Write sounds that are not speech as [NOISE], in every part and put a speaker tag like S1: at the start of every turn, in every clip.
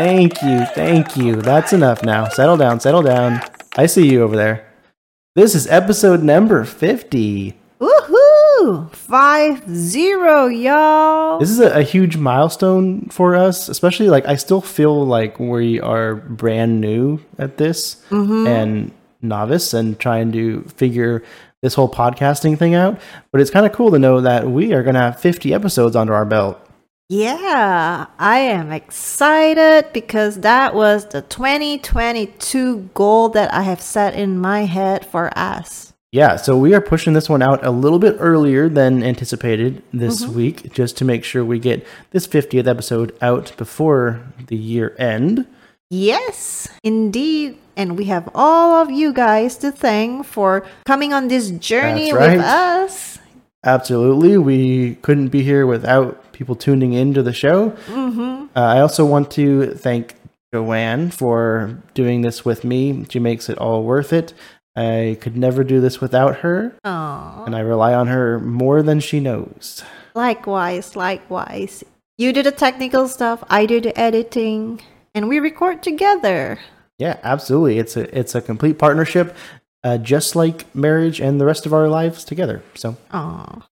S1: Thank you, thank you. That's enough now. Settle down, settle down. I see you over there. This is episode number 50.
S2: Woohoo! Five zero, y'all.
S1: This is a, a huge milestone for us, especially like I still feel like we are brand new at this mm-hmm. and novice and trying to figure this whole podcasting thing out. But it's kind of cool to know that we are going to have 50 episodes under our belt.
S2: Yeah, I am excited because that was the 2022 goal that I have set in my head for us.
S1: Yeah, so we are pushing this one out a little bit earlier than anticipated this mm-hmm. week, just to make sure we get this 50th episode out before the year end.
S2: Yes, indeed. And we have all of you guys to thank for coming on this journey
S1: right.
S2: with us.
S1: Absolutely. We couldn't be here without people tuning into the show.
S2: Mm-hmm.
S1: Uh, I also want to thank Joanne for doing this with me. She makes it all worth it. I could never do this without her,
S2: Aww.
S1: and I rely on her more than she knows.
S2: Likewise, likewise. You do the technical stuff, I do the editing, and we record together.
S1: Yeah, absolutely. It's a it's a complete partnership, uh, just like marriage and the rest of our lives together. So
S2: Aww.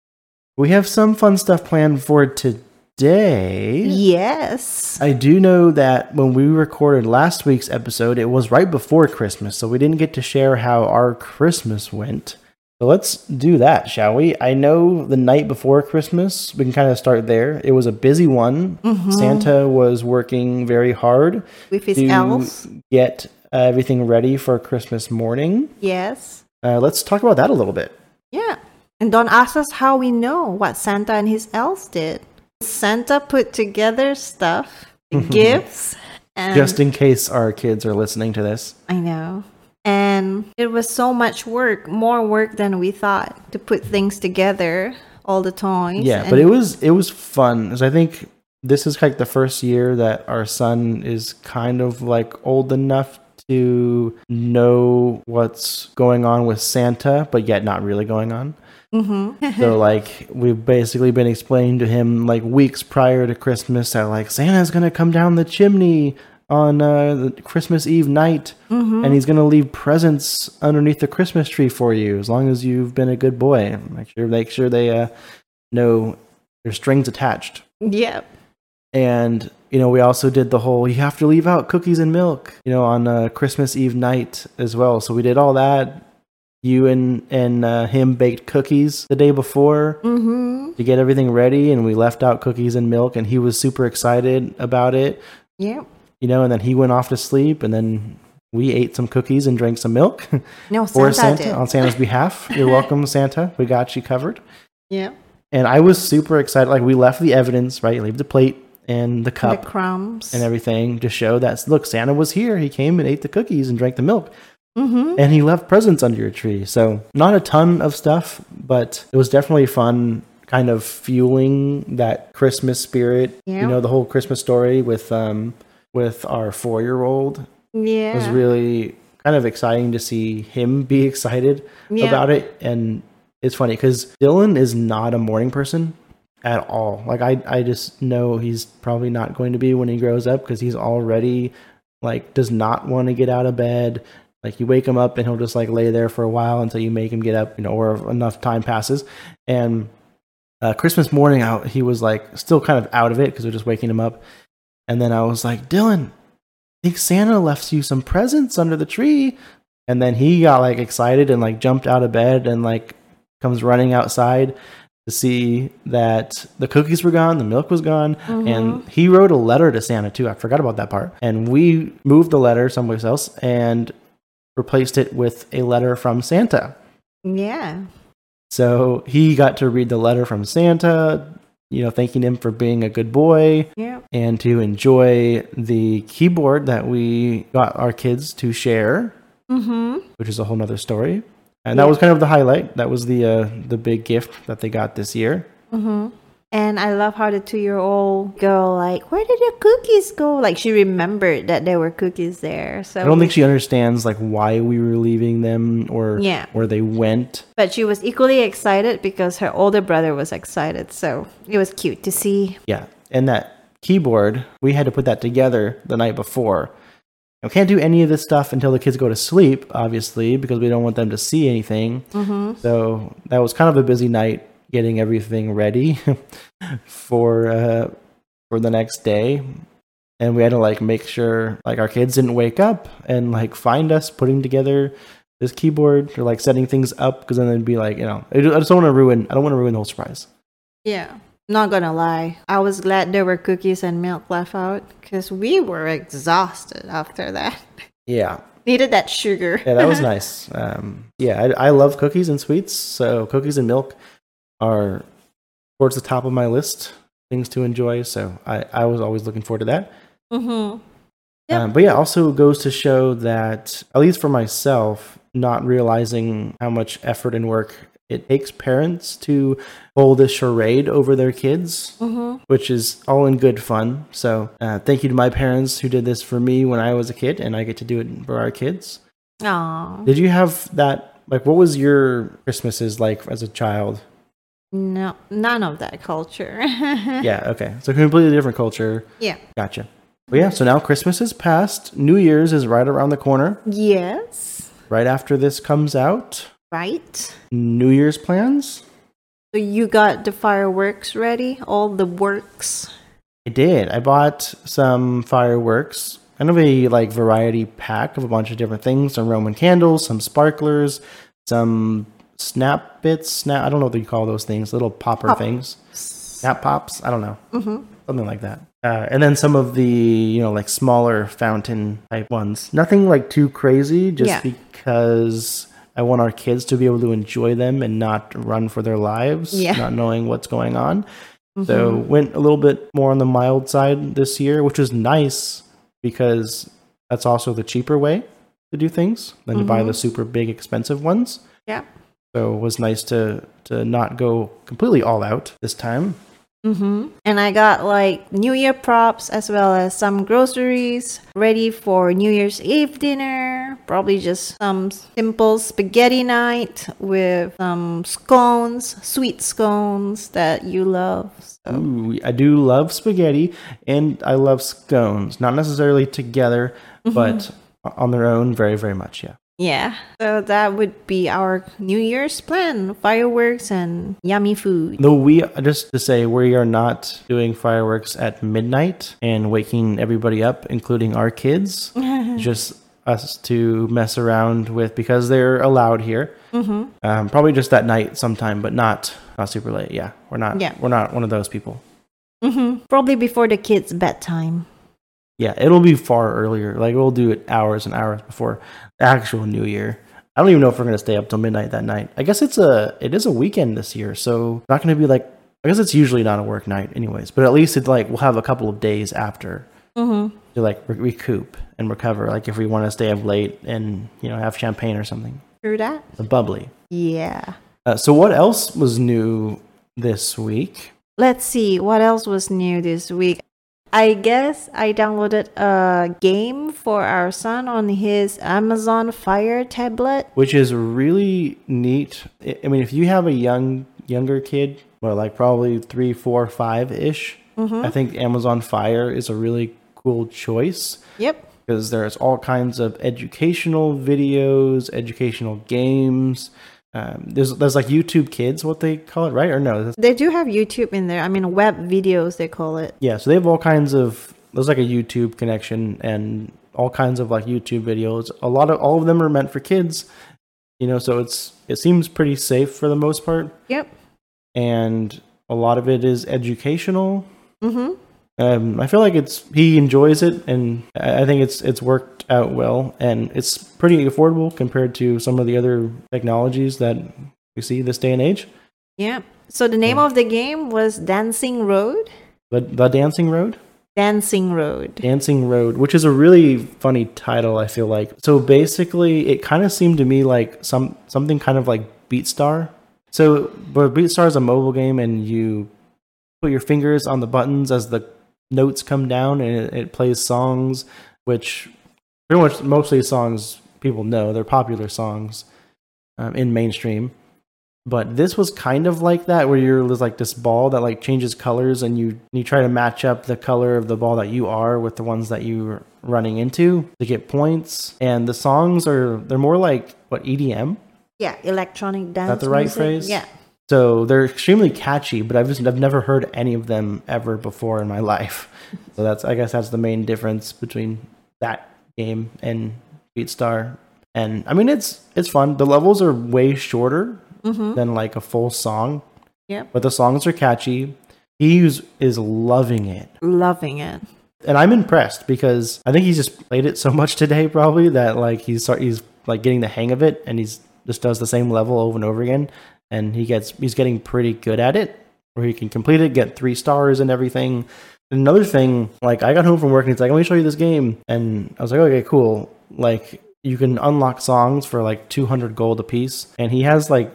S1: we have some fun stuff planned for today.
S2: Yes.
S1: I do know that when we recorded last week's episode, it was right before Christmas, so we didn't get to share how our Christmas went. So let's do that, shall we? I know the night before Christmas, we can kind of start there. It was a busy one. Santa was working very hard
S2: With his
S1: to
S2: elves.
S1: get everything ready for Christmas morning.
S2: Yes.
S1: Uh, let's talk about that a little bit.
S2: Yeah. And don't ask us how we know what Santa and his elves did. Santa put together stuff, [LAUGHS] gifts, and
S1: Just in case our kids are listening to this.
S2: I know. And it was so much work, more work than we thought to put things together, all the toys.
S1: Yeah, but it was it was fun because I think this is like the first year that our son is kind of like old enough to know what's going on with Santa, but yet not really going on.
S2: Mm-hmm.
S1: So [LAUGHS] like we've basically been explaining to him like weeks prior to Christmas that like Santa's gonna come down the chimney on uh, the Christmas Eve night,
S2: Mm-hmm.
S1: and he's gonna leave presents underneath the Christmas tree for you as long as you've been a good boy. Make sure make sure they uh, know there's strings attached.
S2: Yep.
S1: And you know, we also did the whole you have to leave out cookies and milk, you know, on uh, Christmas Eve night as well. So we did all that. You and and uh, him baked cookies the day before
S2: Mm-hmm.
S1: to get everything ready, and we left out cookies and milk, and he was super excited about it,
S2: Yep.
S1: you know. And then he went off to sleep, and then we ate some cookies and drank some milk [LAUGHS]
S2: No, Santa,
S1: Santa
S2: did.
S1: on Santa's [LAUGHS] behalf. You're welcome, Santa. We got you covered.
S2: Yeah.
S1: And I was super excited. Like we left the evidence, right? Leave the plate and the
S2: The
S1: cup
S2: crumbs.
S1: and everything to show that look, Santa was here. He came and ate the cookies and drank the milk,
S2: mm-hmm.
S1: and he left presents under your tree. So not a ton of stuff, but it was definitely fun. Kind of fueling that Christmas spirit,
S2: Yeah.
S1: you know, the whole Christmas story with um with our four year old
S2: Yeah.
S1: it was really kind of exciting to see him be [LAUGHS] excited
S2: Yeah.
S1: about it and it's funny because dylan is not a morning person at all. Like i i just know he's probably not going to be when he grows up because he's already like does not want to get out of bed. Like you wake him up and he'll just like lay there for a while until you make him get up you know or enough time passes. And uh, christmas morning out he was like still kind of out of it because we're just waking him up. And then i was like dylan I think Santa left you some presents under the tree. And then he got like excited and like jumped out of bed and like comes running outside to see that the cookies were gone, the milk was gone, and he wrote a letter to Santa too. I forgot about that part. And we moved the letter someplace else and replaced it with a letter from Santa.
S2: Yeah.
S1: So he got to read the letter from Santa, you know, thanking him for being a good boy
S2: Yeah.
S1: and to enjoy the keyboard that we got our kids to share,
S2: Mm-hmm.
S1: which is a whole nother story. And that was kind of the highlight. That was the uh, the big gift that they got this year.
S2: Mm-hmm. And I love how the two-year-old girl, like, where did the cookies go? Like, she remembered that there were cookies there. So
S1: I don't think she understands like why we were leaving them or
S2: Yeah.
S1: where they went.
S2: But she was equally excited because her older brother was excited. So it was cute to see.
S1: Yeah, and that keyboard we had to put that together the night before. We can't do any of this stuff until the kids go to sleep, obviously, because we don't want them to see anything.
S2: Mm-hmm.
S1: So that was kind of a busy night getting everything ready [LAUGHS] for uh, for the next day, and we had to like make sure like our kids didn't wake up and like find us putting together this keyboard or like setting things up because then they'd be like you know I just don't want to ruin I don't want to ruin the whole surprise.
S2: Yeah. Not gonna lie, I was glad there were cookies and milk left out because we were exhausted after that.
S1: Yeah, [LAUGHS]
S2: Needed that sugar.
S1: yeah, that was [LAUGHS] nice. Um, yeah, I, I love cookies and sweets, so cookies and milk are towards the top of my list things to enjoy. So I I was always looking forward to that.
S2: mm-hmm. Yep.
S1: Um, but yeah, also goes to show that, at least for myself, not realizing how much effort and work it takes parents to hold a charade over their kids,
S2: Mm-hmm.
S1: which is all in good fun. So uh, thank you to my parents who did this for me when I was a kid, and I get to do it for our kids.
S2: Aw.
S1: Did you have that? Like, what was your Christmases like as a child?
S2: No, none of that culture. [LAUGHS]
S1: Yeah, okay. So completely different culture.
S2: Yeah.
S1: Gotcha. But yeah, so now Christmas is past. New Year's is right around the corner.
S2: Yes.
S1: Right after this comes out.
S2: Right.
S1: New Year's plans?
S2: So you got the fireworks ready? All the works?
S1: I did. I bought some fireworks, kind of a like variety pack of a bunch of different things. Some Roman candles, some sparklers, some snap bits. Snap. I don't know what you call those things. Little popper
S2: Pop.
S1: things. Snap pops. I don't know.
S2: Mm-hmm.
S1: Something like that. Uh, and then some of the you know like smaller fountain type ones. Nothing like too crazy. Just
S2: Yeah.
S1: because. I want our kids to be able to enjoy them and not run for their lives,
S2: Yeah.
S1: not knowing what's going on.
S2: Mm-hmm.
S1: So went a little bit more on the mild side this year, which was nice because that's also the cheaper way to do things than to buy the super big expensive ones.
S2: Yeah.
S1: So it was nice to to not go completely all out this time.
S2: Mm-hmm. And I got like New Year props as well as some groceries ready for New Year's Eve dinner. Probably just some simple spaghetti night with some scones, sweet scones that you love. So
S1: Ooh, I do love spaghetti and I love scones. Not necessarily together, but on their own, very very much. Yeah.
S2: Yeah, so that would be our New Year's plan: fireworks and yummy food.
S1: Though we just to say we are not doing fireworks at midnight and waking everybody up, including our kids. [LAUGHS] just us to mess around with because they're allowed here.
S2: Mm-hmm.
S1: Um, probably just that night sometime, but not not super late. Yeah, we're not.
S2: Yeah.
S1: we're not one of those people.
S2: Mm-hmm. Probably before the kids' bedtime.
S1: Yeah, it'll be far earlier. Like we'll do it hours and hours before the actual New Year. I don't even know if we're gonna stay up till midnight that night. I guess it's a it is a weekend this year, so not gonna be like. I guess it's usually not a work night, anyways. But at least it's like we'll have a couple of days after
S2: Mm-hmm.
S1: to like recoup and recover. Like if we want to stay up late and you know have champagne or something,
S2: True that.
S1: the bubbly.
S2: Yeah.
S1: Uh, so what else was new this week?
S2: Let's see what else was new this week. I guess I downloaded a game for our son on his Amazon Fire tablet.
S1: Which is really neat. I mean, if you have a young younger kid, well, like probably three, four, five ish, mm-hmm. I think Amazon Fire is a really cool choice
S2: Yep.
S1: because there's all kinds of educational videos, educational games. Um, there's there's like YouTube Kids, what they call it, right? Or no?
S2: They do have YouTube in there. I mean, web videos, they call it.
S1: Yeah, so they have all kinds of. There's like a YouTube connection and all kinds of like YouTube videos. A lot of all of them are meant for kids, you know. So it's it seems pretty safe for the most part,
S2: Yep.
S1: and a lot of it is educational.
S2: Mm-hmm.
S1: Um, I feel like it's he enjoys it, and I think it's it's worked out well, and it's pretty affordable compared to some of the other technologies that we see this day and age?
S2: Yeah. So the name of the game was Dancing Road.
S1: The, the Dancing Road?
S2: Dancing Road.
S1: Dancing Road, which is a really funny title, I feel like. So basically, it kind of seemed to me like some something kind of like BeatStar. So, but BeatStar is a mobile game, and you put your fingers on the buttons as the notes come down, and it, it plays songs, which pretty much mostly songs people know. They're popular songs um, in mainstream. But this was kind of like that, where you're there's like this ball that like changes colors, and you you try to match up the color of the ball that you are with the ones that you're running into to get points. And the songs are they're more like what EDM.
S2: Yeah, electronic dance.
S1: Is that the right
S2: music.
S1: phrase?
S2: Yeah.
S1: So they're extremely catchy, but I've just I've never heard any of them ever before in my [LAUGHS] life. So that's I guess that's the main difference between that game and BeatStar. And I mean it's it's fun. The levels are way shorter
S2: Mm-hmm.
S1: than like a full song.
S2: Yep.
S1: But the songs are catchy. He is, is loving it.
S2: Loving it.
S1: And I'm impressed because I think he's just played it so [LAUGHS] much today probably that like he's he's like getting the hang of it and he's just does the same level over and over again and he gets he's getting pretty good at it where he can complete it, get 3 stars and everything. Another thing, like I got home from work and he's like, "Let me show you this game." And I was like, "Okay, cool." Like you can unlock songs for like 200 gold a piece and he has like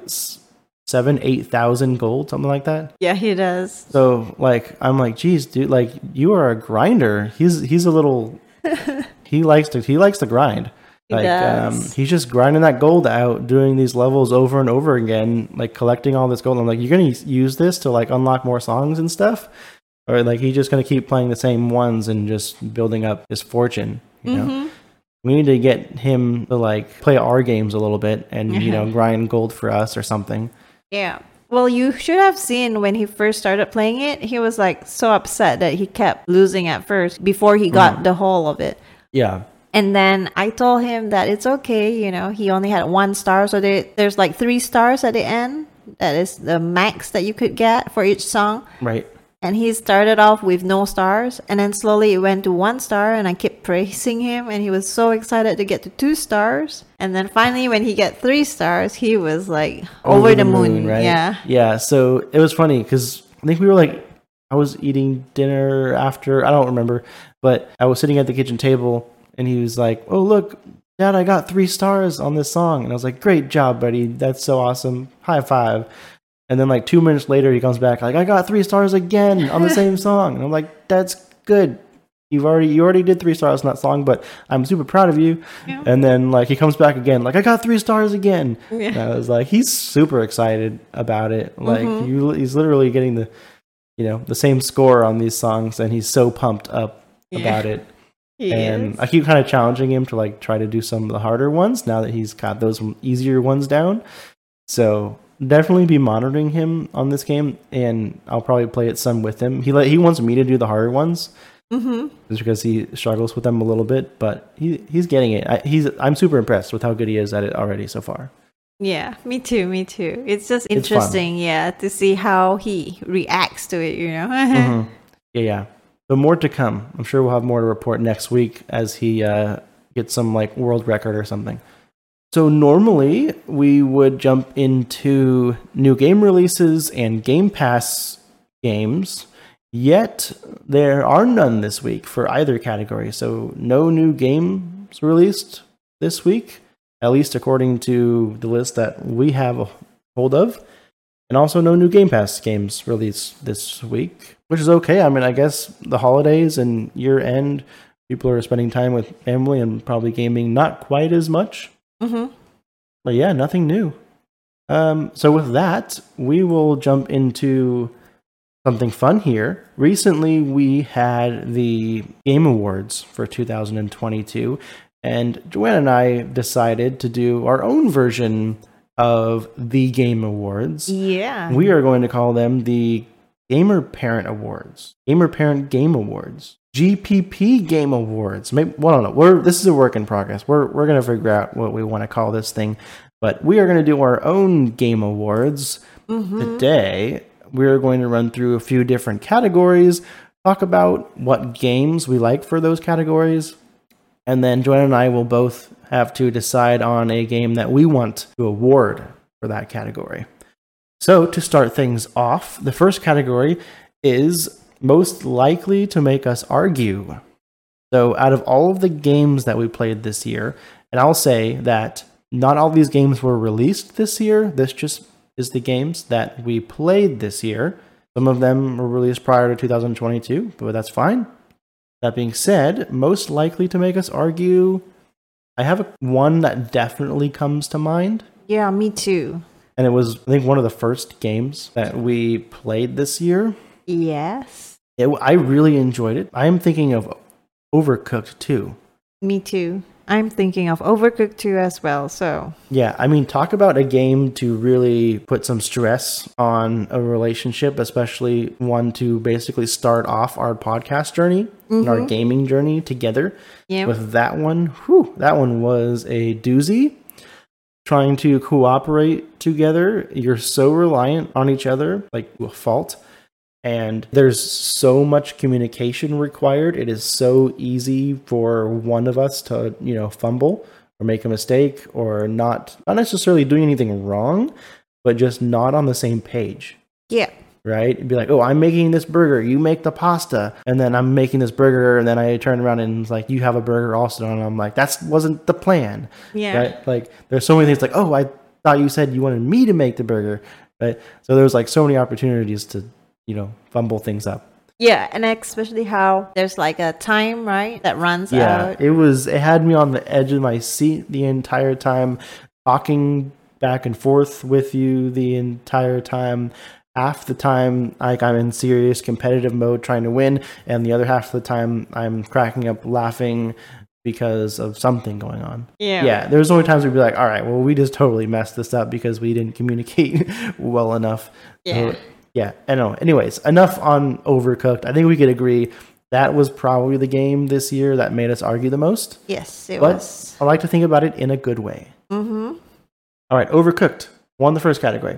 S1: 7 8000 gold something like that
S2: Yeah, he does.
S1: so like I'm like, geez, dude, like you are a grinder. He's he's a little [LAUGHS] he likes to he likes to grind.
S2: He
S1: like um he's just grinding that gold out, doing these levels over and over again, like collecting all this gold. I'm like, you're gonna use this to like unlock more songs and stuff? Or like he's just gonna keep playing the same ones and just building up his fortune, you know?
S2: Mhm.
S1: We need to get him to like play our games a little bit and you know [LAUGHS] grind gold for us or something.
S2: Yeah. Well, you should have seen when he first started playing it, he was like so upset that he kept losing at first before he got
S1: Mm-hmm.
S2: the whole of it.
S1: Yeah.
S2: And then I told him that it's okay, you know, he only had one star. So there, there's like three stars at the end. That is the max that you could get for each song.
S1: Right.
S2: And he started off with no stars. And then slowly it went to one star. And I kept [LAUGHS] praising him. And he was so excited to get to two stars. And then finally, when he got three stars, he was like over, the, moon. Right. Yeah.
S1: Yeah. So it was funny because I think we were like, I was eating dinner after, I don't remember, but I was sitting at the kitchen table and he was like, Oh, look, Dad, I got three stars on this song. And I was like, Great job, buddy. That's so awesome. High five. And then like two minutes later, he comes back like, I got three stars again on the same [LAUGHS] song. And I'm like, That's good. You've already you already did three stars on that song, but I'm super proud of you.
S2: Yeah.
S1: And then like he comes back again, like I got three stars again.
S2: Yeah.
S1: And I was like, he's super excited about it. Like
S2: Mhm.
S1: you, he's literally getting the, you know, the same score on these songs, and he's so pumped up
S2: Yeah.
S1: about it.
S2: He
S1: and
S2: is.
S1: I keep kind of challenging him to like try to do some of the harder ones now that he's got those easier ones down. So definitely be monitoring him on this game, and I'll probably play it some with him. He let, he wants me to do the harder ones
S2: Mhm.
S1: just because he struggles with them a little bit, but he he's getting it. I, he's I'm super impressed with how good he is at it already so far.
S2: Yeah, me too, me too. It's just
S1: It's
S2: interesting, yeah, to see how he reacts to it, you know? [LAUGHS]
S1: Mhm. Yeah, yeah. But more to come. I'm sure we'll have more to report next week as he uh, gets some like world record or something. So normally we would jump into new game releases and Game Pass games. Yet there are none this week for either category. So no new games released this week, at least according to the list that we have hold of. And also no new Game Pass games released this week, which is okay. I mean, I guess the holidays and year end, people are spending time with family and probably gaming not quite as much.
S2: hmm
S1: But yeah, nothing new. Um, so with that, we will jump into something fun here. Recently, we had the Game Awards for 2022, and Joanne and I decided to do our own version of the Game Awards.
S2: Yeah.
S1: We are going to call them the Gamer Parent Awards, Gamer Parent Game Awards, GPP Game Awards. Maybe well, I don't know. We're this is a work in progress. We're we're gonna figure out what we want to call this thing, but we are going to do our own Game Awards
S2: Mhm.
S1: today. We're going to run through a few different categories, talk about what games we like for those categories, and then Joanna and I will both have to decide on a game that we want to award for that category. So, to start things off, the first category is most likely to make us argue. So, out of all of the games that we played this year, and I'll say that not all these games were released this year, this just is the games that we played this year. Some of them were released prior to 2022, but that's fine. That being said, most likely to make us argue, I have a, one that definitely comes to mind,
S2: Yeah, me too.
S1: and it was I think one of the first games that we played this year.
S2: Yes.
S1: It, I really enjoyed it. I am thinking of Overcooked too.
S2: Me too. I'm thinking of Overcooked 2 as well. So,
S1: Yeah, I mean, talk about a game to really put some stress on a relationship, especially one to basically start off our podcast journey and our mm-hmm. gaming journey together.
S2: yeah.
S1: With that one, whew, that one was a doozy. Trying to cooperate together, you're so reliant on each other, like to a fault. And there's so much communication required. It is so easy for one of us to, you know, fumble or make a mistake or not not necessarily doing anything wrong, but just not on the same page
S2: yeah.
S1: Right? Be like, oh, I'm making this burger, you make the pasta, and then I'm making this burger, and then I turn around and it's like, you have a burger also, and I'm like, that wasn't the plan,
S2: Yeah.
S1: right? Like, there's so many things like, oh, I thought you said you wanted me to make the burger, right? So there's like so many opportunities to, you know, fumble things up.
S2: Yeah. And especially how there's like a time, right? That runs
S1: Yeah,
S2: out.
S1: it was. It had me on the edge of my seat the entire time, talking back and forth with you the entire time. Half the time, like I'm in serious competitive mode trying to win, and the other half of the time, I'm cracking up laughing because of something going on.
S2: Yeah.
S1: Yeah, there's only times we'd be like, "All right, well, we just totally messed this up because we didn't communicate [LAUGHS] well enough."
S2: Yeah.
S1: So, yeah. I know. Anyways, enough on Overcooked. I think we could agree that was probably the game this year that made us argue the most.
S2: Yes, it
S1: But
S2: was.
S1: I like to think about it in a good way.
S2: Mm-hmm.
S1: All right, Overcooked won the first category.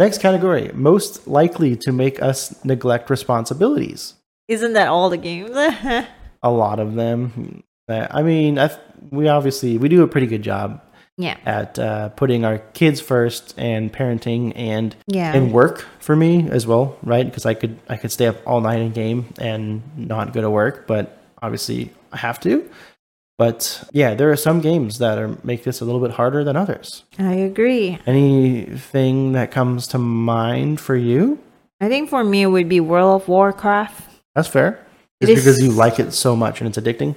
S1: Next category, most likely to make us neglect responsibilities.
S2: Isn't that all the games? [LAUGHS]
S1: A lot of them. I mean, I th- we obviously we do a pretty good job
S2: yeah.
S1: at uh, putting our kids first and parenting and
S2: Yeah.
S1: and work for me as well, right? Because I could I could stay up all night in game and not go to work, but obviously I have to. But yeah, there are some games that are make this a little bit harder than others.
S2: I agree.
S1: Anything that comes to mind for you?
S2: I think for me it would be World of Warcraft.
S1: That's fair.
S2: It
S1: It's because you like it so much and it's addicting.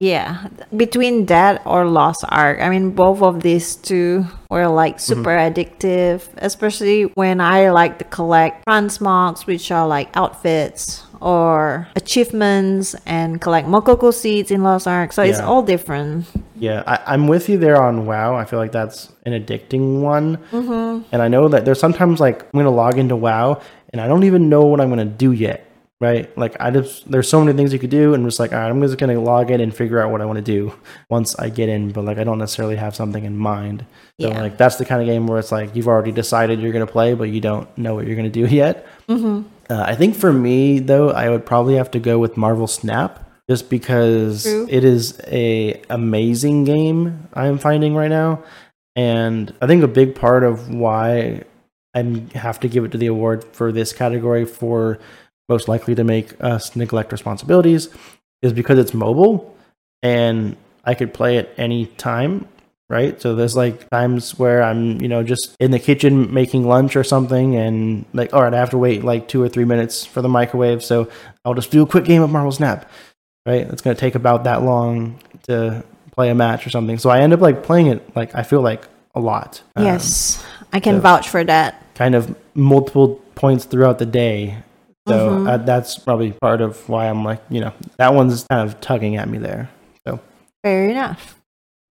S2: Yeah, between that or Lost Ark. I mean, both of these two were like mm-hmm. super addictive, especially when I like to collect transmogs, which are like outfits or achievements, and collect Mokoko seeds in Lost Ark. So it's all different.
S1: Yeah, I, I'm with you there on WoW. I feel like that's an addicting one. Mm-hmm. And I know that there's sometimes like I'm going to log into WoW and I don't even know what I'm going to do yet, right? Like I just, there's so many things you could do and I'm just like, all right, I'm just going to log in and figure out what I want to do once I get in. But like I don't necessarily have something in mind. So
S2: Yeah.
S1: like that's the kind of game where it's like you've already decided you're going to play, but you don't know what you're going to do [LAUGHS] yet.
S2: Mm-hmm.
S1: Uh, I think for me though, I would probably have to go with Marvel Snap just because
S2: True.
S1: it is a amazing game I'm finding right now, and I think a big part of why I have to give it to the award for this category for most likely to make us neglect responsibilities is because it's mobile and I could play it any time right? So there's like times where I'm, you know, just in the kitchen making lunch or something, and like, all right, I have to wait like two or three minutes for the microwave, so I'll just do a quick game of Marvel Snap, right? It's gonna take about that long to play a match or something. So I end up like playing it like I feel like a lot. Um,
S2: yes, I can
S1: so-
S2: vouch for that.
S1: kind of multiple points throughout the day. So
S2: Mhm.
S1: uh, that's probably part of why I'm like, you know, that one's kind of tugging at me there.
S2: So fair enough.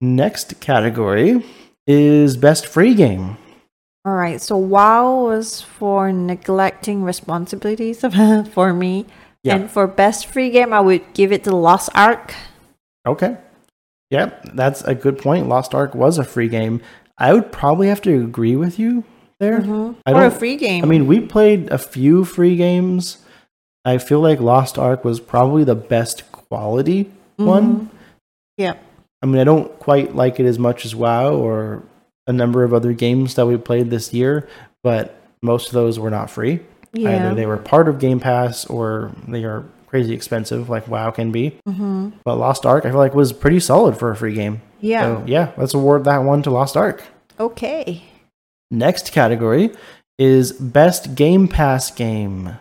S1: Next category is best free game.
S2: All right. So WoW was for neglecting responsibilities [LAUGHS] for me.
S1: Yeah.
S2: And for best free game, I would give it to Lost Ark.
S1: Okay. Yep, that's a good point. Lost Ark was a free game. I would probably have to agree with you there.
S2: Mm-hmm.
S1: I
S2: For a free game.
S1: I mean, we played a few free games. I feel like Lost Ark was probably the best quality one.
S2: Mhm.
S1: I mean, I don't quite like it as much as WoW or a number of other games that we played this year, but most of those were not free.
S2: Yeah.
S1: Either they were part of Game Pass or they are crazy expensive, like WoW can be.
S2: mm-hmm.
S1: But Lost Ark, I feel like, was pretty solid for a free game.
S2: Yeah.
S1: So, yeah, let's award that one to Lost Ark.
S2: Okay.
S1: Next category is Best Game Pass Game.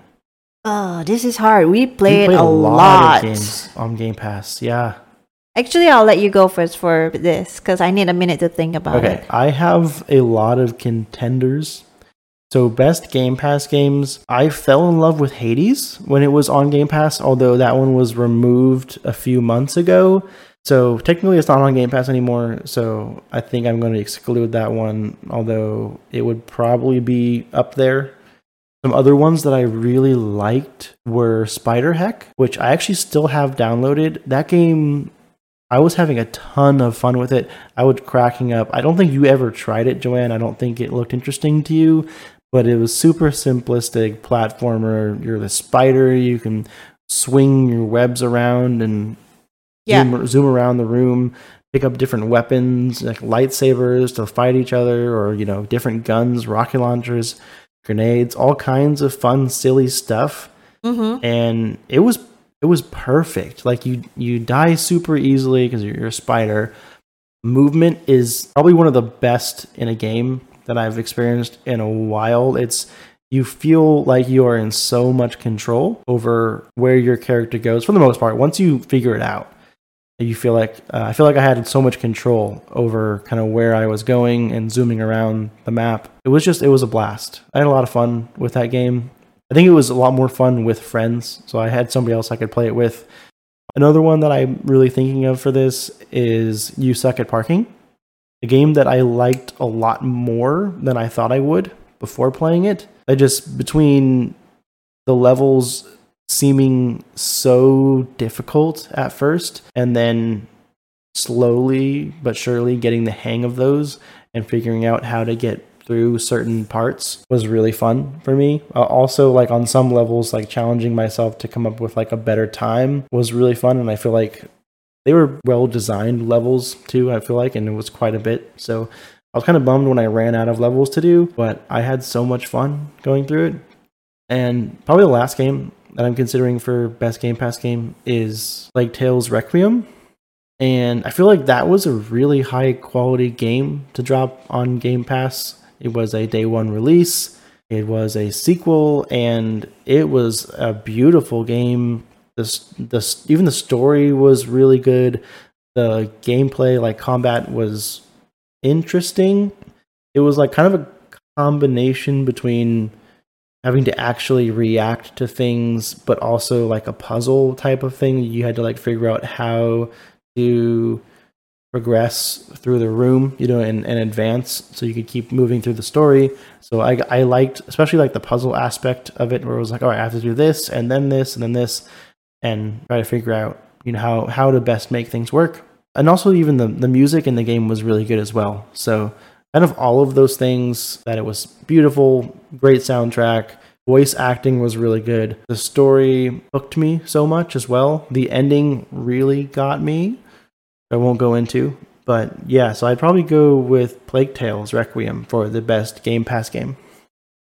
S2: Oh, this is hard. We
S1: We
S2: played,
S1: played
S2: a, lot.
S1: of games on Game Pass. Yeah.
S2: Actually, I'll let you go first for this because I need a minute to think about
S1: Okay,
S2: it.
S1: Okay, I have a lot of contenders. So, best Game Pass games. I fell in love with Hades when it was on Game Pass, although that one was removed a few months ago. So, technically, it's not on Game Pass anymore. So, I think I'm going to exclude that one, although it would probably be up there. Some other ones that I really liked were SpiderHeck, which I actually still have downloaded. That game I was having a ton of fun with it. I was cracking up. I don't think you ever tried it, Joanne. I don't think it looked interesting to you, but it was super simplistic platformer. You're the spider. You can swing your webs around and
S2: Yeah.
S1: zoom, zoom around the room, pick up different weapons like lightsabers to fight each other, or you know different guns, rocket launchers, grenades, all kinds of fun, silly stuff
S2: Mm-hmm.
S1: and it was it was perfect. Like you you die super easily because you're, you're a spider. Movement is probably one of the best in a game that I've experienced in a while. It's you feel like you are in so much control over where your character goes for the most part. Once you figure it out, you feel like uh, I feel like I had so much control over kind of where I was going and zooming around the map. It was just it was a blast. I had a lot of fun with that game. I think it was a lot more fun with friends, so I had somebody else I could play it with. Another one that I'm really thinking of for this is You Suck at Parking, a game that I liked a lot more than I thought I would before playing it. I just between the levels seeming so difficult at first and then slowly but surely getting the hang of those and figuring out how to get through certain parts was really fun for me. Uh, also, like on some levels, like challenging myself to come up with like a better time was really fun, and I feel like they were well designed levels too. I feel like, and it was quite a bit. So I was kind of bummed when I ran out of levels to do, but I had so much fun going through it. And probably the last game that I'm considering for best Game Pass game is Plague Tales Requiem. And I feel like that was a really high quality game to drop on Game Pass. It was a day one release. It was a sequel, and it was a beautiful game. This, this, even the story was really good. The gameplay, like combat, was interesting. It was like kind of a combination between having to actually react to things, but also like a puzzle type of thing. You had to like figure out how to progress through the room, you know, and, and advance so you could keep moving through the story. So I, I liked, especially like the puzzle aspect of it, where it was like, all right, I have to do this and then this and then this, and try to figure out, you know, how, how to best make things work. And also, even the, the music in the game was really good as well. So, kind of all of those things that it was beautiful, great soundtrack, voice acting was really good. The story hooked me so much as well. The ending really got me. I won't go into, but yeah, so I'd probably go with Plague Tales Requiem for the best Game Pass game.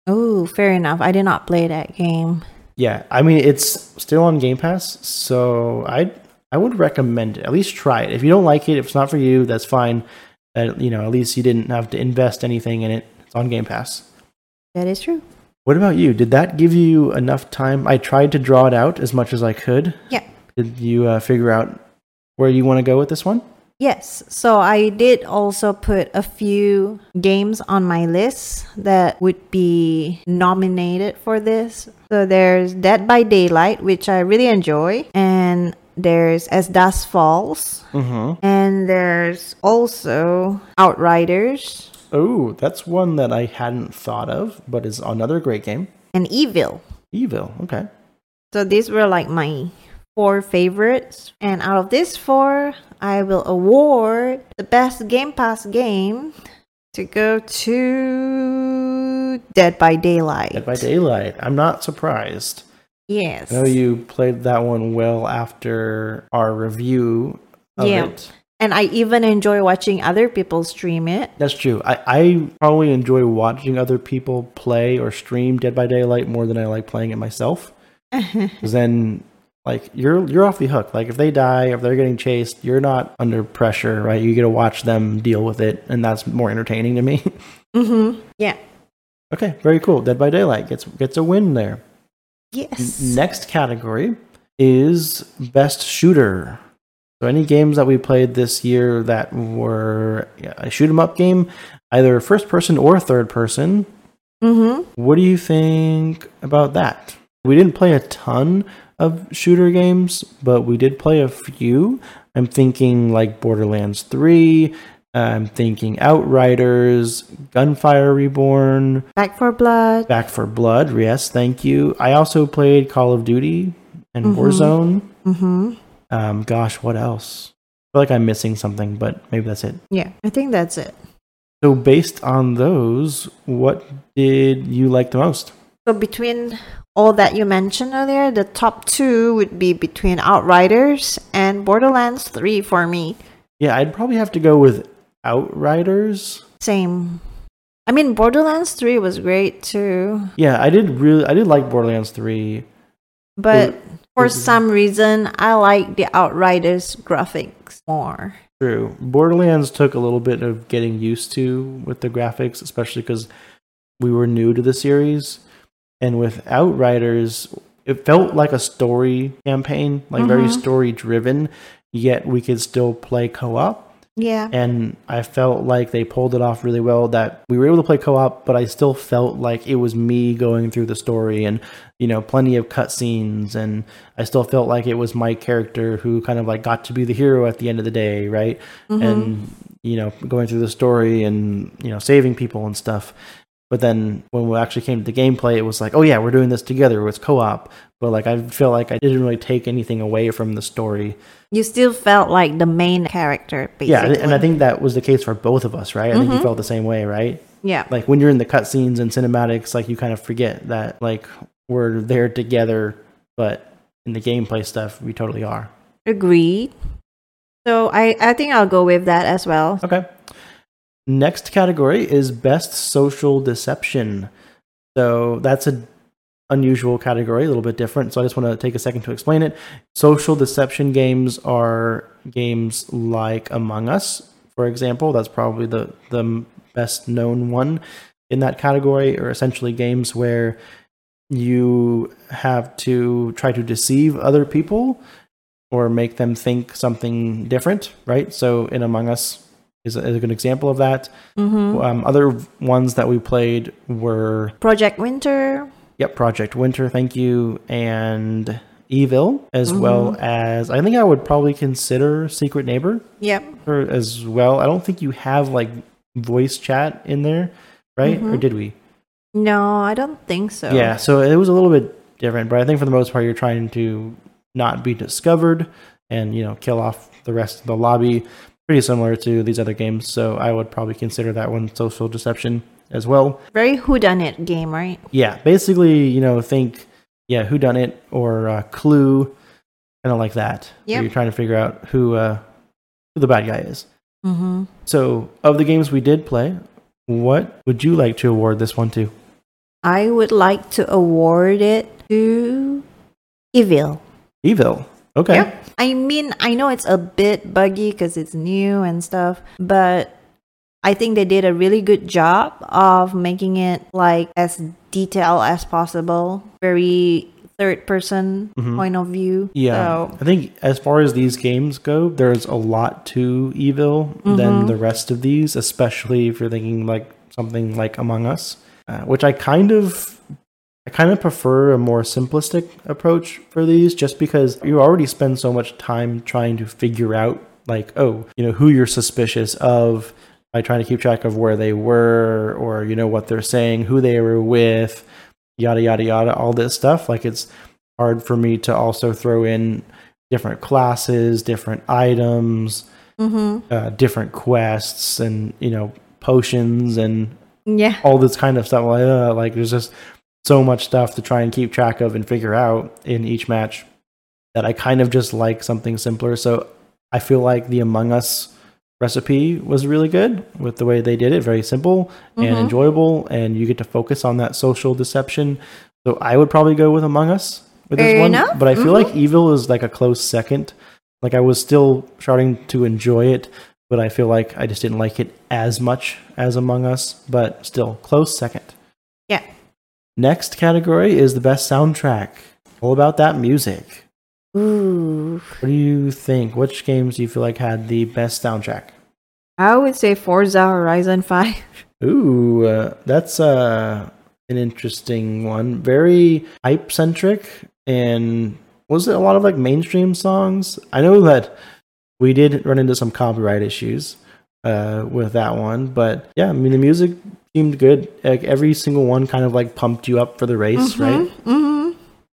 S2: Oh, fair enough. I did not play that game.
S1: Yeah, I mean it's still on Game Pass, so I I would recommend it. At least try it. If you don't like it, if it's not for you, that's fine. Uh, you know, at least you didn't have to invest anything in it. It's on Game Pass.
S2: That is true.
S1: What about you? Did that give you enough time? I tried to draw it out as much as I could.
S2: Yeah.
S1: Did you uh, figure out where you want to go with this one?
S2: Yes. So I did also put a few games on my list that would be nominated for this. So there's Dead by Daylight, which I really enjoy, and there's As Dusk Falls,
S1: Mm-hmm.
S2: and there's also Outriders
S1: Oh, that's one that I hadn't thought of, but is another great game.
S2: and Eville.
S1: Eville. Okay.
S2: So these were like my four favorites. And out of these four, I will award the best Game Pass game to go to Dead by Daylight.
S1: Dead by Daylight. I'm not surprised.
S2: Yes.
S1: I know you played that one well after our review of
S2: Yeah.
S1: it.
S2: And I even enjoy watching other people stream it.
S1: That's true. I, I probably enjoy watching other people play or stream Dead by Daylight more than I like playing it myself. Because [LAUGHS] then, like, you're you're off the hook. Like, if they die, if they're getting chased, you're not under pressure, right? You get to watch them deal with it, and that's more entertaining to me. [LAUGHS]
S2: mm-hmm. Yeah.
S1: okay, very cool. Dead by Daylight gets gets a win there.
S2: Yes.
S1: Next category is best shooter. So any games that we played this year that were yeah, a shoot 'em up game, either first person or third person.
S2: Mm-hmm.
S1: What do you think about that? We didn't play a ton of shooter games, but we did play a few. I'm thinking like Borderlands 3, I'm thinking Outriders, Gunfire Reborn,
S2: Back 4 Blood.
S1: Back 4 Blood. Yes, thank you. I also played Call of Duty and
S2: Mhm.
S1: Warzone.
S2: Mm-hmm.
S1: Um, gosh, what else? I feel like I'm missing something, but maybe that's it.
S2: Yeah, I think that's it.
S1: So, based on those, what did you like the most?
S2: So between all that you mentioned earlier, the top two would be between Outriders and Borderlands 3 for me.
S1: Yeah, I'd probably have to go with Outriders.
S2: Same. I mean, Borderlands 3 was great too,
S1: Yeah, I did really, I did like Borderlands 3.
S2: but for
S1: Mhm.
S2: some reason, I like the Outriders graphics more.
S1: True. Borderlands took a little bit of getting used to with the graphics, especially because we were new to the series. And with Outriders, it felt like a story campaign, like very
S2: Mhm.
S1: story driven, yet we could still play co op.
S2: Yeah.
S1: And I felt like they pulled it off really well that we were able to play co op, but I still felt like it was me going through the story and, you know, plenty of cutscenes. And I still felt like it was my character who kind of like got to be the hero at the end of the day, right?
S2: Mhm.
S1: and you know going through the story and you know saving people and stuff but then when we actually came to the gameplay it was like oh yeah we're doing this together it's co-op but like i feel like i didn't really take anything away from the story
S2: you still felt like the main character, basically.
S1: yeah and i think that was the case for both of us right i think you
S2: Mhm.
S1: felt the same way right
S2: Yeah.
S1: like when you're in the cutscenes and cinematics like you kind of forget that like we're there together but in the gameplay stuff we totally are
S2: Agreed. So I, I think I'll go with that as well.
S1: Okay. Next category is best social deception. So that's a unusual category, a little bit different. So I just want to take a second to explain it. Social deception games are games like Among Us, for example. That's probably the the best known one in that category, or essentially games where you have to try to deceive other people or make them think something different, right? So in Among Us is a, is a good example of that.
S2: Mm-hmm.
S1: Um, other ones that we played were
S2: Project Winter.
S1: Yep, Project Winter, thank you, and Eville, as
S2: Mhm.
S1: well as I think I would probably consider Secret Neighbor
S2: Yep.
S1: or as well. I don't think you have like voice chat in there, right? Or
S2: Mhm.
S1: did we?
S2: No, I don't think so.
S1: Yeah, so it was a little bit different, but I think for the most part you're trying to not be discovered and you know kill off the rest of the lobby. Pretty similar to these other games, so I would probably consider that one social deception as well.
S2: Very whodunit game, right?
S1: Yeah, basically, you know, think yeah, who done it or uh, Clue, kind of like that. where
S2: Yep.
S1: You're trying to figure out who uh, who the bad guy is.
S2: Mm-hmm.
S1: So, of the games we did play, what would you like to award this one to?
S2: I would like to award it to Eville.
S1: Eville. Okay.
S2: Yep. I mean, I know it's a bit buggy because it's new and stuff, but I think they did a really good job of making it like as detailed as possible. Very third person
S1: Mhm.
S2: point of view.
S1: Yeah,
S2: So,
S1: I think as far as these games go, there's a lot to Eville than
S2: Mhm.
S1: the rest of these, especially if you're thinking like something like Among Us, uh, which I kind of, I kind of prefer a more simplistic approach for these, just because you already spend so much time trying to figure out like, oh, you know, who you're suspicious of by trying to keep track of where they were, or you know what they're saying, who they were with, yada yada yada, all this stuff. Like it's hard for me to also throw in different classes, different items,
S2: hmm
S1: uh, different quests, and you know potions and
S2: yeah.
S1: all this kind of stuff. Like, uh, like there's just so much stuff to try and keep track of and figure out in each match that I kind of just like something simpler. So I feel like the Among Us recipe was really good with the way they did it. Very simple and
S2: Mhm.
S1: enjoyable, and you get to focus on that social deception. So I would probably go with Among Us with this one.
S2: enough.
S1: But I feel
S2: Mhm.
S1: like Eville is like a close second. Like I was still starting to enjoy it, but I feel like I just didn't like it as much as Among Us. But still, close second.
S2: Yeah.
S1: Next category is the best soundtrack. All about that music.
S2: Ooh.
S1: What do you think? Which games do you feel like had the best soundtrack?
S2: I would say Forza Horizon 5. [LAUGHS]
S1: Ooh, uh, that's uh, an interesting one. Very hype centric, and was it a lot of like mainstream songs? I know that we did run into some copyright issues uh, with that one, but yeah, I mean the music seemed good. Like every single one kind of like pumped you up for the race, right?
S2: Mm-hmm.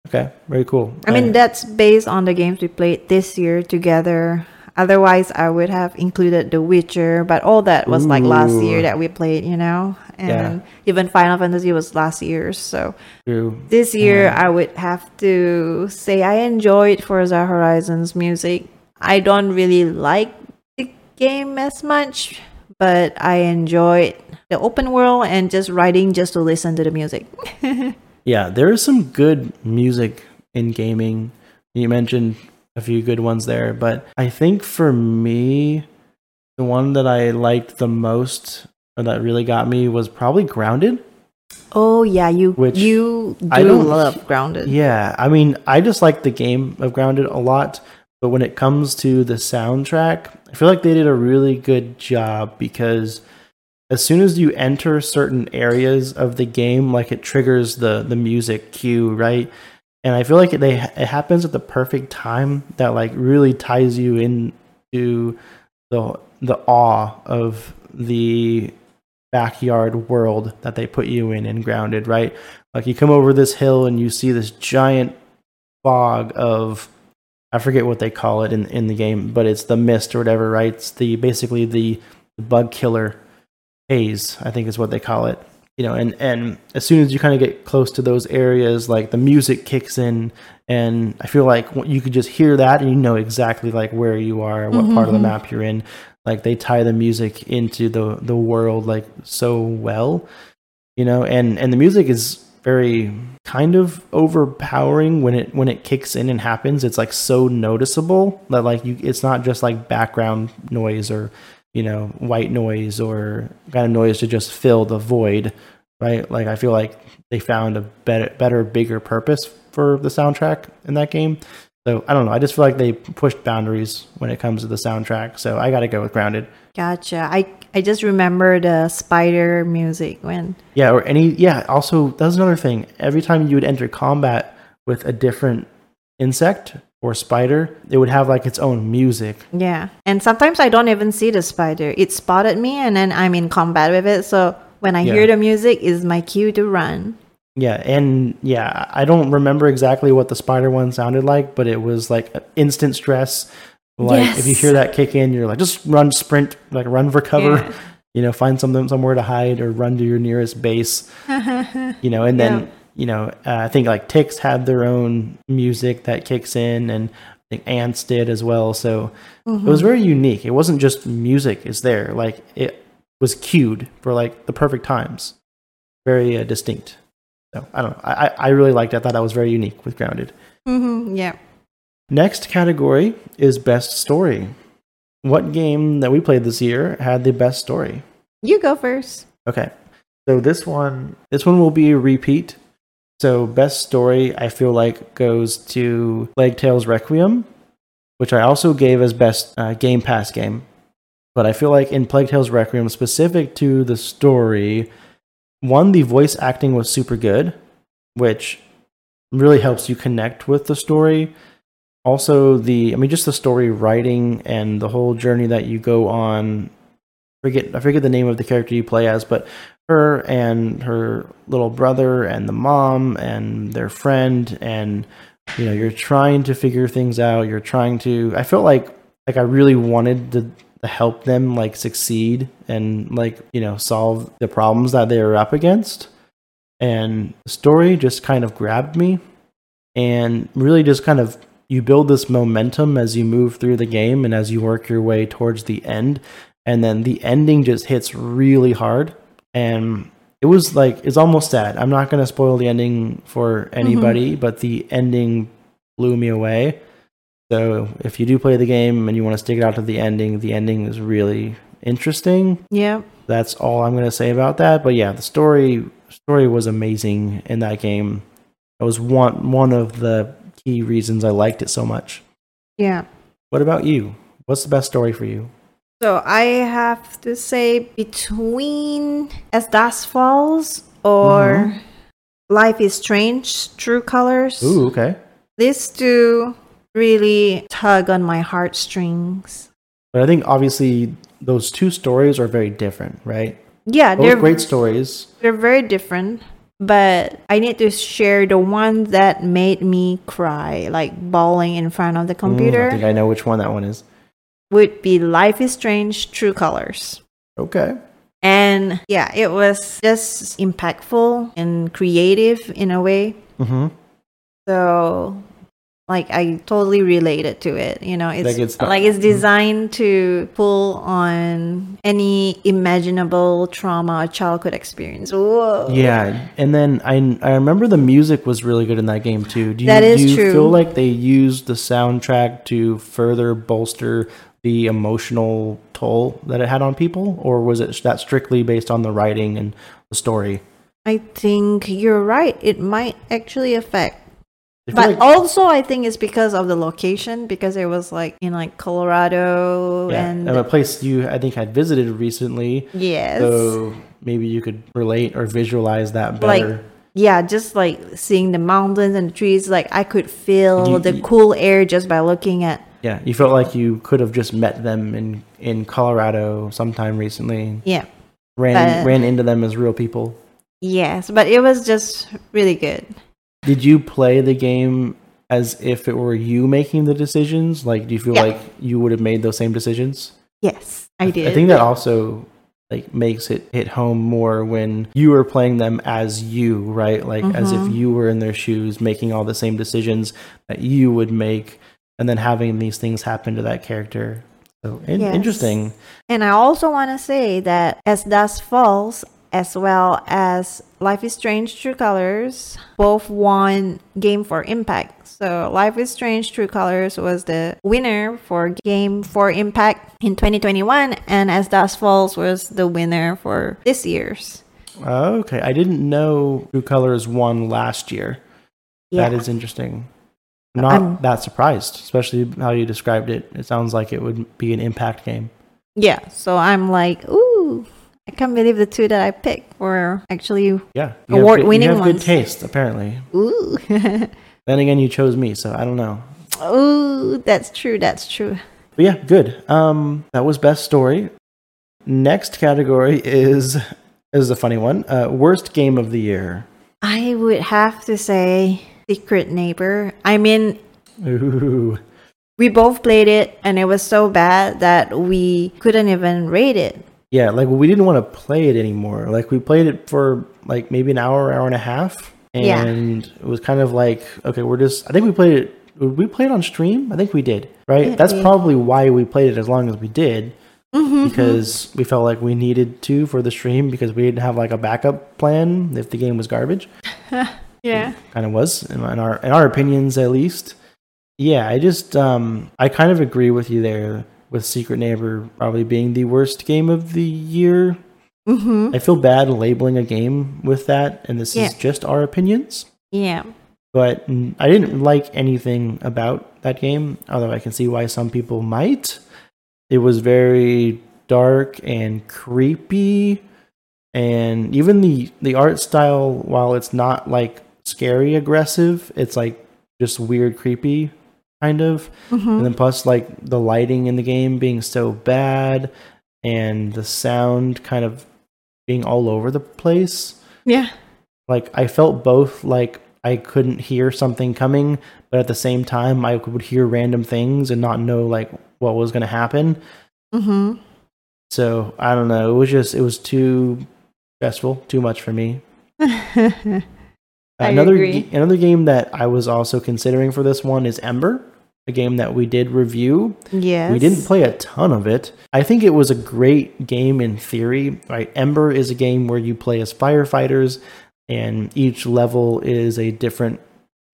S1: Okay, very cool.
S2: I mean,
S1: Uh,
S2: that's based on the games we played this year together. Otherwise, I would have included The Witcher, but all that was like last year that we played, you know? And
S1: Yeah.
S2: even Final Fantasy was last year. So
S1: true.
S2: this year,
S1: Yeah.
S2: I would have to say I enjoyed Forza Horizon's music. I don't really like the game as much, but I enjoyed the open world and just riding just to listen to the music. [LAUGHS]
S1: Yeah, there is some good music in gaming. You mentioned a few good ones there, but I think for me, the one that I liked the most or that really got me was probably Grounded.
S2: Oh yeah, you
S1: Which
S2: you do
S1: I don't-
S2: love Grounded.
S1: Yeah, I mean, I just like the game of Grounded a lot, but when it comes to the soundtrack, I feel like they did a really good job because as soon as you enter certain areas of the game, like it triggers the the music cue, right? And I feel like it, they it happens at the perfect time that like really ties you into the the awe of the backyard world that they put you in and grounded, right? Like you come over this hill and you see this giant fog of I forget what they call it in in the game, but it's the mist or whatever, right? It's the basically the, the bug killer haze, I think is what they call it. You know, and and as soon as you kind of get close to those areas, like the music kicks in, and I feel like you could just hear that and you know exactly like where you are, what part of the
S2: Mhm.
S1: map you're in. Like they tie the music into the the world like so well, you know, and and the music is very kind of overpowering when it when it kicks in and happens. It's like so noticeable that like you, it's not just like background noise or you know white noise or kind of noise to just fill the void, right? Like I feel like they found a better better bigger purpose for the soundtrack in that game. So I don't know. I just feel like they pushed boundaries when it comes to the soundtrack. So I got to go with Grounded.
S2: Gotcha. I I just remember the uh, spider music when
S1: Yeah, or any yeah, also that's another thing. Every time you would enter combat with a different insect or spider, it would have like its own music.
S2: yeah. And sometimes I don't even see the spider. It spotted me and then I'm in combat with it. So when I
S1: Yeah.
S2: hear the music is my cue to run.
S1: Yeah, and yeah, I don't remember exactly what the spider one sounded like, but it was like instant stress. Like if you hear that kick in, you're like just run, sprint, like run for cover.
S2: Yeah. [LAUGHS]
S1: You know, find something somewhere to hide or run to your nearest base. [LAUGHS] you know, and then
S2: Yeah.
S1: You know, uh, I think like Ticks had their own music that kicks in, and I think Ants did as well. So it was very unique. It wasn't just music is there; like it was cued for like the perfect times. Very uh, distinct. So I don't know. I I I really liked. it. I thought that was very unique with Grounded.
S2: Mm-hmm. Yeah.
S1: Next category is best story. What game that we played this year had the best story?
S2: You go first.
S1: Okay. So this one this one will be a repeat. So best story I feel like goes to Plague Tales Requiem, which I also gave as best uh, Game Pass game. But I feel like in Plague Tales Requiem specific to the story, one the voice acting was super good, which really helps you connect with the story. Also the I mean just the story writing and the whole journey that you go on forget I forget the name of the character you play as, but her and her little brother and the mom and their friend and you know you're trying to figure things out. You're trying to. I felt like like I really wanted to, to help them like succeed and like you know solve the problems that they were up against. And the story just kind of grabbed me and really just kind of you build this momentum as you move through the game and as you work your way towards the end, and then the ending just hits really hard. And it was like it's almost sad. I'm not gonna spoil the ending for mm-hmm. anybody, but the ending blew me away. So if you do play the game and you want to stick it out to the ending, the ending is really interesting.
S2: Yeah.
S1: That's all I'm gonna say about that. But yeah, the story story was amazing in that game. That was one one of the key reasons I liked it so much.
S2: Yeah.
S1: What about you? What's the best story for you?
S2: So I have to say between As Dusk Falls or Life is Strange, True Colors.
S1: Ooh, okay.
S2: These two really tug on my heartstrings.
S1: But I think obviously those two stories are very different, right?
S2: Yeah,
S1: Both
S2: they're
S1: great stories.
S2: they're very different, but I need to share the one that made me cry, like bawling in front of the
S1: Mm,
S2: computer,
S1: I think I know which one that one is.
S2: Would be Life is Strange, True Colors.
S1: Okay.
S2: And yeah, it was just impactful and creative in a way.
S1: Mm-hmm.
S2: So like I totally related to it. You know, it's
S1: Like it's not-
S2: like it's designed to pull on any imaginable trauma or childhood experience. Whoa.
S1: Yeah, and then I I remember the music was really good in that game too. Do you,
S2: That is
S1: do you
S2: true.
S1: feel like they used the soundtrack to further bolster the emotional toll that it had on people, or was it that strictly based on the writing and the story?
S2: I think you're right. It might actually affect. But
S1: like-
S2: also I think it's because of the location because it was like in like Colorado
S1: yeah,
S2: and
S1: and a place you I think had visited recently,
S2: yes.
S1: so maybe you could relate or visualize that better.
S2: like yeah just like seeing the mountains and the trees like i could feel
S1: You-
S2: the
S1: you-
S2: cool air just by looking at
S1: yeah, you felt like you could have just met them in in Colorado sometime recently,
S2: yeah
S1: ran
S2: But-
S1: ran into them as real people.
S2: yes but it was just really good
S1: Did you play the game as if it were you making the decisions? Like, do you feel
S2: Yeah.
S1: like you would have made those same decisions?
S2: yes i did
S1: I think that also like makes it hit home more when you are playing them as you, right? Like as if
S2: Mhm.
S1: you were in their shoes, making all the same decisions that you would make, and then having these things happen to that character. So in-
S2: Yes.
S1: interesting.
S2: and i also want to say that as dusk falls as well as life is strange true colors both won game for impact so life is strange true colors was the winner for game for impact in 2021 and as dusk falls was the winner for this year's
S1: Okay, I didn't know True Colors won last year.
S2: yeah
S1: That is interesting. Not
S2: I'm-
S1: that surprised, especially how you described it. It sounds like it would be an impact game.
S2: Yeah, so I'm like, ooh, I can't believe the two that I picked were actually
S1: Yeah,
S2: Award-winning
S1: have good, you have
S2: ones.
S1: good taste, apparently.
S2: ooh, [LAUGHS]
S1: Then again, you chose me, so I don't know.
S2: ooh. That's true. That's true.
S1: But yeah, good. Um, that was best story. Next category is is a funny one. Uh, worst game of the year.
S2: I would have to say Secret Neighbor. I mean,
S1: Ooh,
S2: we both played it, and it was so bad that we couldn't even rate it.
S1: yeah, like we didn't want to play it anymore. Like we played it for like maybe an hour, hour and a half,
S2: Yeah.
S1: and it was kind of like okay, we're just. I think we played it. We played it on stream? I think we did. Right.
S2: Yeah,
S1: That's probably why we played it as long as we did.
S2: Mhm.
S1: because we felt like we needed to for the stream because we didn't have like a backup plan if the game was garbage. [LAUGHS]
S2: yeah,
S1: Kind of was in, our in our opinions at least. Yeah, I just um I kind of agree with you there with Secret Neighbor probably being the worst game of the year.
S2: mm-hmm.
S1: I feel bad labeling a game with that and this is just our opinions.
S2: yeah,
S1: But I didn't like anything about that game, although I can see why some people might. It was very dark and creepy, and even the the art style, while it's not like scary aggressive, it's like just weird creepy kind of.
S2: mm-hmm.
S1: And then plus like the lighting in the game being so bad and the sound kind of being all over the place
S2: yeah,
S1: like I felt both like I couldn't hear something coming, but at the same time I would hear random things and not know like what was going to happen.
S2: mm-hmm.
S1: So I don't know. It was just it was too stressful, too much for me. [LAUGHS]
S2: I
S1: another
S2: agree.
S1: another game that I was also considering for this one is Ember. a game that we did review.
S2: Yes.
S1: We didn't play a ton of it. I think it was a great game in theory. Right, Ember is a game where you play as firefighters, and each level is a different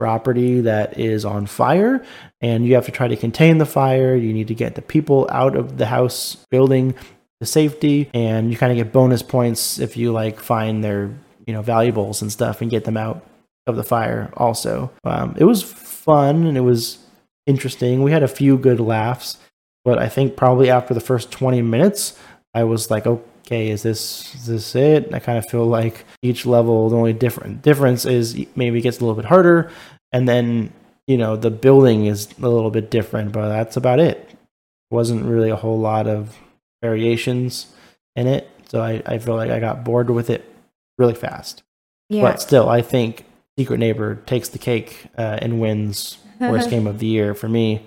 S1: property that is on fire, and you have to try to contain the fire. You need to get the people out of the house building to safety, and you kind of get bonus points if you like find their you know valuables and stuff and get them out of the fire. Also, um, it was fun and it was interesting. We had a few good laughs, but I think probably after the first 20 minutes, I was like, okay, is this is this it? I kind of feel like each level, the only different difference is maybe it gets a little bit harder, and then you know the building is a little bit different, but that's about it. Wasn't really a whole lot of variations in it, so I, I feel like I got bored with it really fast.
S2: Yeah.
S1: But still, I think Secret Neighbor takes the cake uh, and wins worst [LAUGHS] game of the year for me.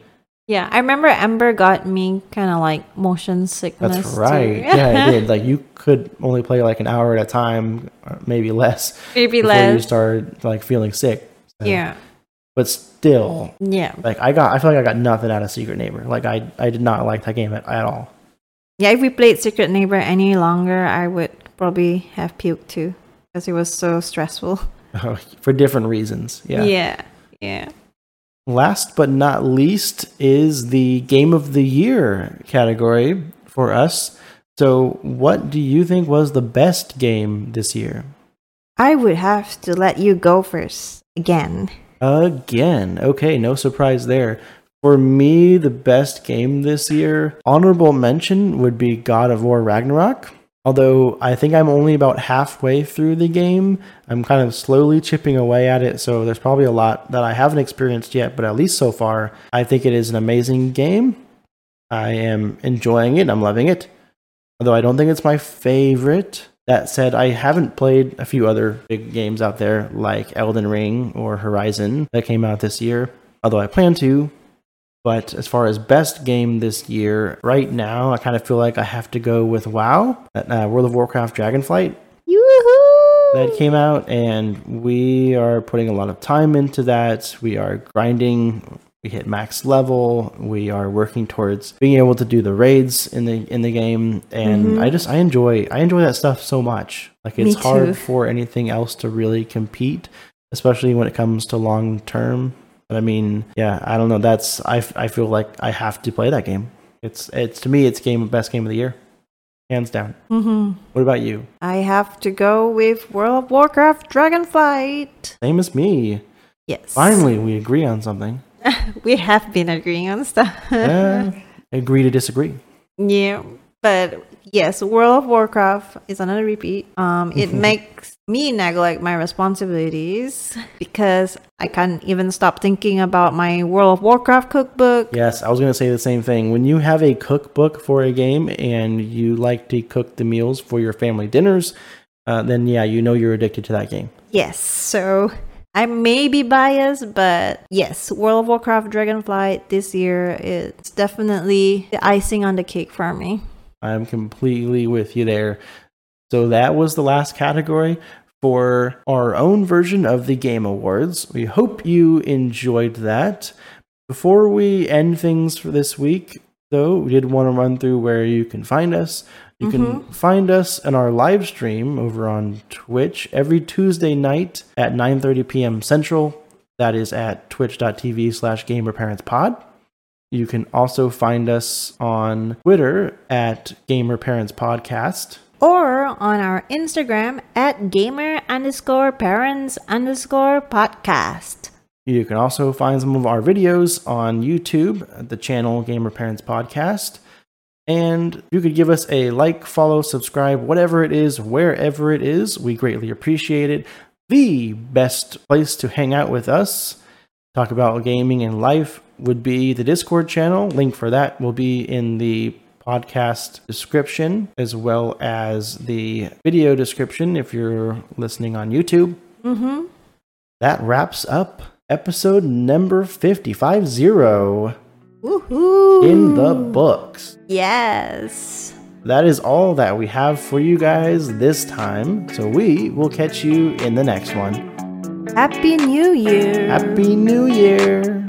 S2: Yeah, I remember Ember got me kind of like motion sickness.
S1: That's right. [LAUGHS] yeah, it did. Like you could only play like an hour at a time, or maybe less,
S2: Maybe less
S1: before you
S2: less.
S1: start like feeling sick. So-
S2: Yeah.
S1: But still,
S2: Yeah.
S1: like I got, I feel like I got nothing out of Secret Neighbor. Like I, I did not like that game at, at all.
S2: Yeah, if we played Secret Neighbor any longer, I would probably have puked too because it was so stressful. [LAUGHS] [LAUGHS]
S1: for different reasons. Yeah.
S2: Yeah. Yeah.
S1: Last but not least is the game of the year category for us. So, what do you think was the best game this year?
S2: I would have to let you go first again.
S1: Again, okay, no surprise there. For me, the best game this year, honorable mention would be God of War Ragnarok. Although I think I'm only about halfway through the game, I'm kind of slowly chipping away at it, so there's probably a lot that I haven't experienced yet, but at least so far, I think it is an amazing game. I am enjoying it, I'm loving it. Although I don't think it's my favorite. That said, I haven't played a few other big games out there like Elden Ring or Horizon that came out this year, although I plan to. But as far as best game this year, right now, I kind of feel like I have to go with WoW, that, uh, World of Warcraft Dragonflight
S2: Yoo-hoo!
S1: that came out, and we are putting a lot of time into that. We are grinding. We hit max level. We are working towards being able to do the raids in the in the game, and
S2: Mhm.
S1: I just I enjoy I enjoy that stuff so much. Like it's hard for anything else to really compete, especially when it comes to long term. But I mean, yeah, I don't know. That's I, I feel like I have to play that game. It's it's to me it's game best game of the year, hands down.
S2: Mhm.
S1: What about you?
S2: I have to go with World of Warcraft Dragonflight.
S1: Same as me.
S2: Yes.
S1: Finally, we agree on something. [LAUGHS]
S2: we have been agreeing on stuff.
S1: Yeah, agree to disagree. [LAUGHS]
S2: Yeah, but yes, World of Warcraft is another repeat. Um, it [LAUGHS] makes me neglect my responsibilities because I can't even stop thinking about my World of Warcraft cookbook.
S1: Yes, I was going to say the same thing. When you have a cookbook for a game and you like to cook the meals for your family dinners, uh, then yeah, you know you're addicted to that game.
S2: Yes, so I may be biased, but yes, World of Warcraft Dragonflight this year is definitely the icing on the cake for me.
S1: I'm completely with you there. So that was the last category for our own version of the Game Awards. We hope you enjoyed that. Before we end things for this week, though, we did want to run through where you can find us. You can mm-hmm. find us in our live stream over on Twitch every Tuesday night at 9:30 p.m. Central. That is at twitch.tv slash gamerparentspod. You can also find us on Twitter at Gamer Parents Podcast.
S2: Or on our Instagram at gamer underscore parents underscore podcast.
S1: You can also find some of our videos on YouTube at the channel Gamer Parents Podcast. And you could give us a like, follow, subscribe, whatever it is, wherever it is. We greatly appreciate it. The best place to hang out with us, talk about gaming and life, would be the Discord channel. Link for that will be in the podcast description as well as the video description if you're listening on YouTube.
S2: Mm-hmm.
S1: That wraps up episode number 55 0
S2: Woohoo!
S1: in the books.
S2: Yes.
S1: That is all that we have for you guys this time. So we will catch you in the next one.
S2: Happy New Year.
S1: Happy New Year!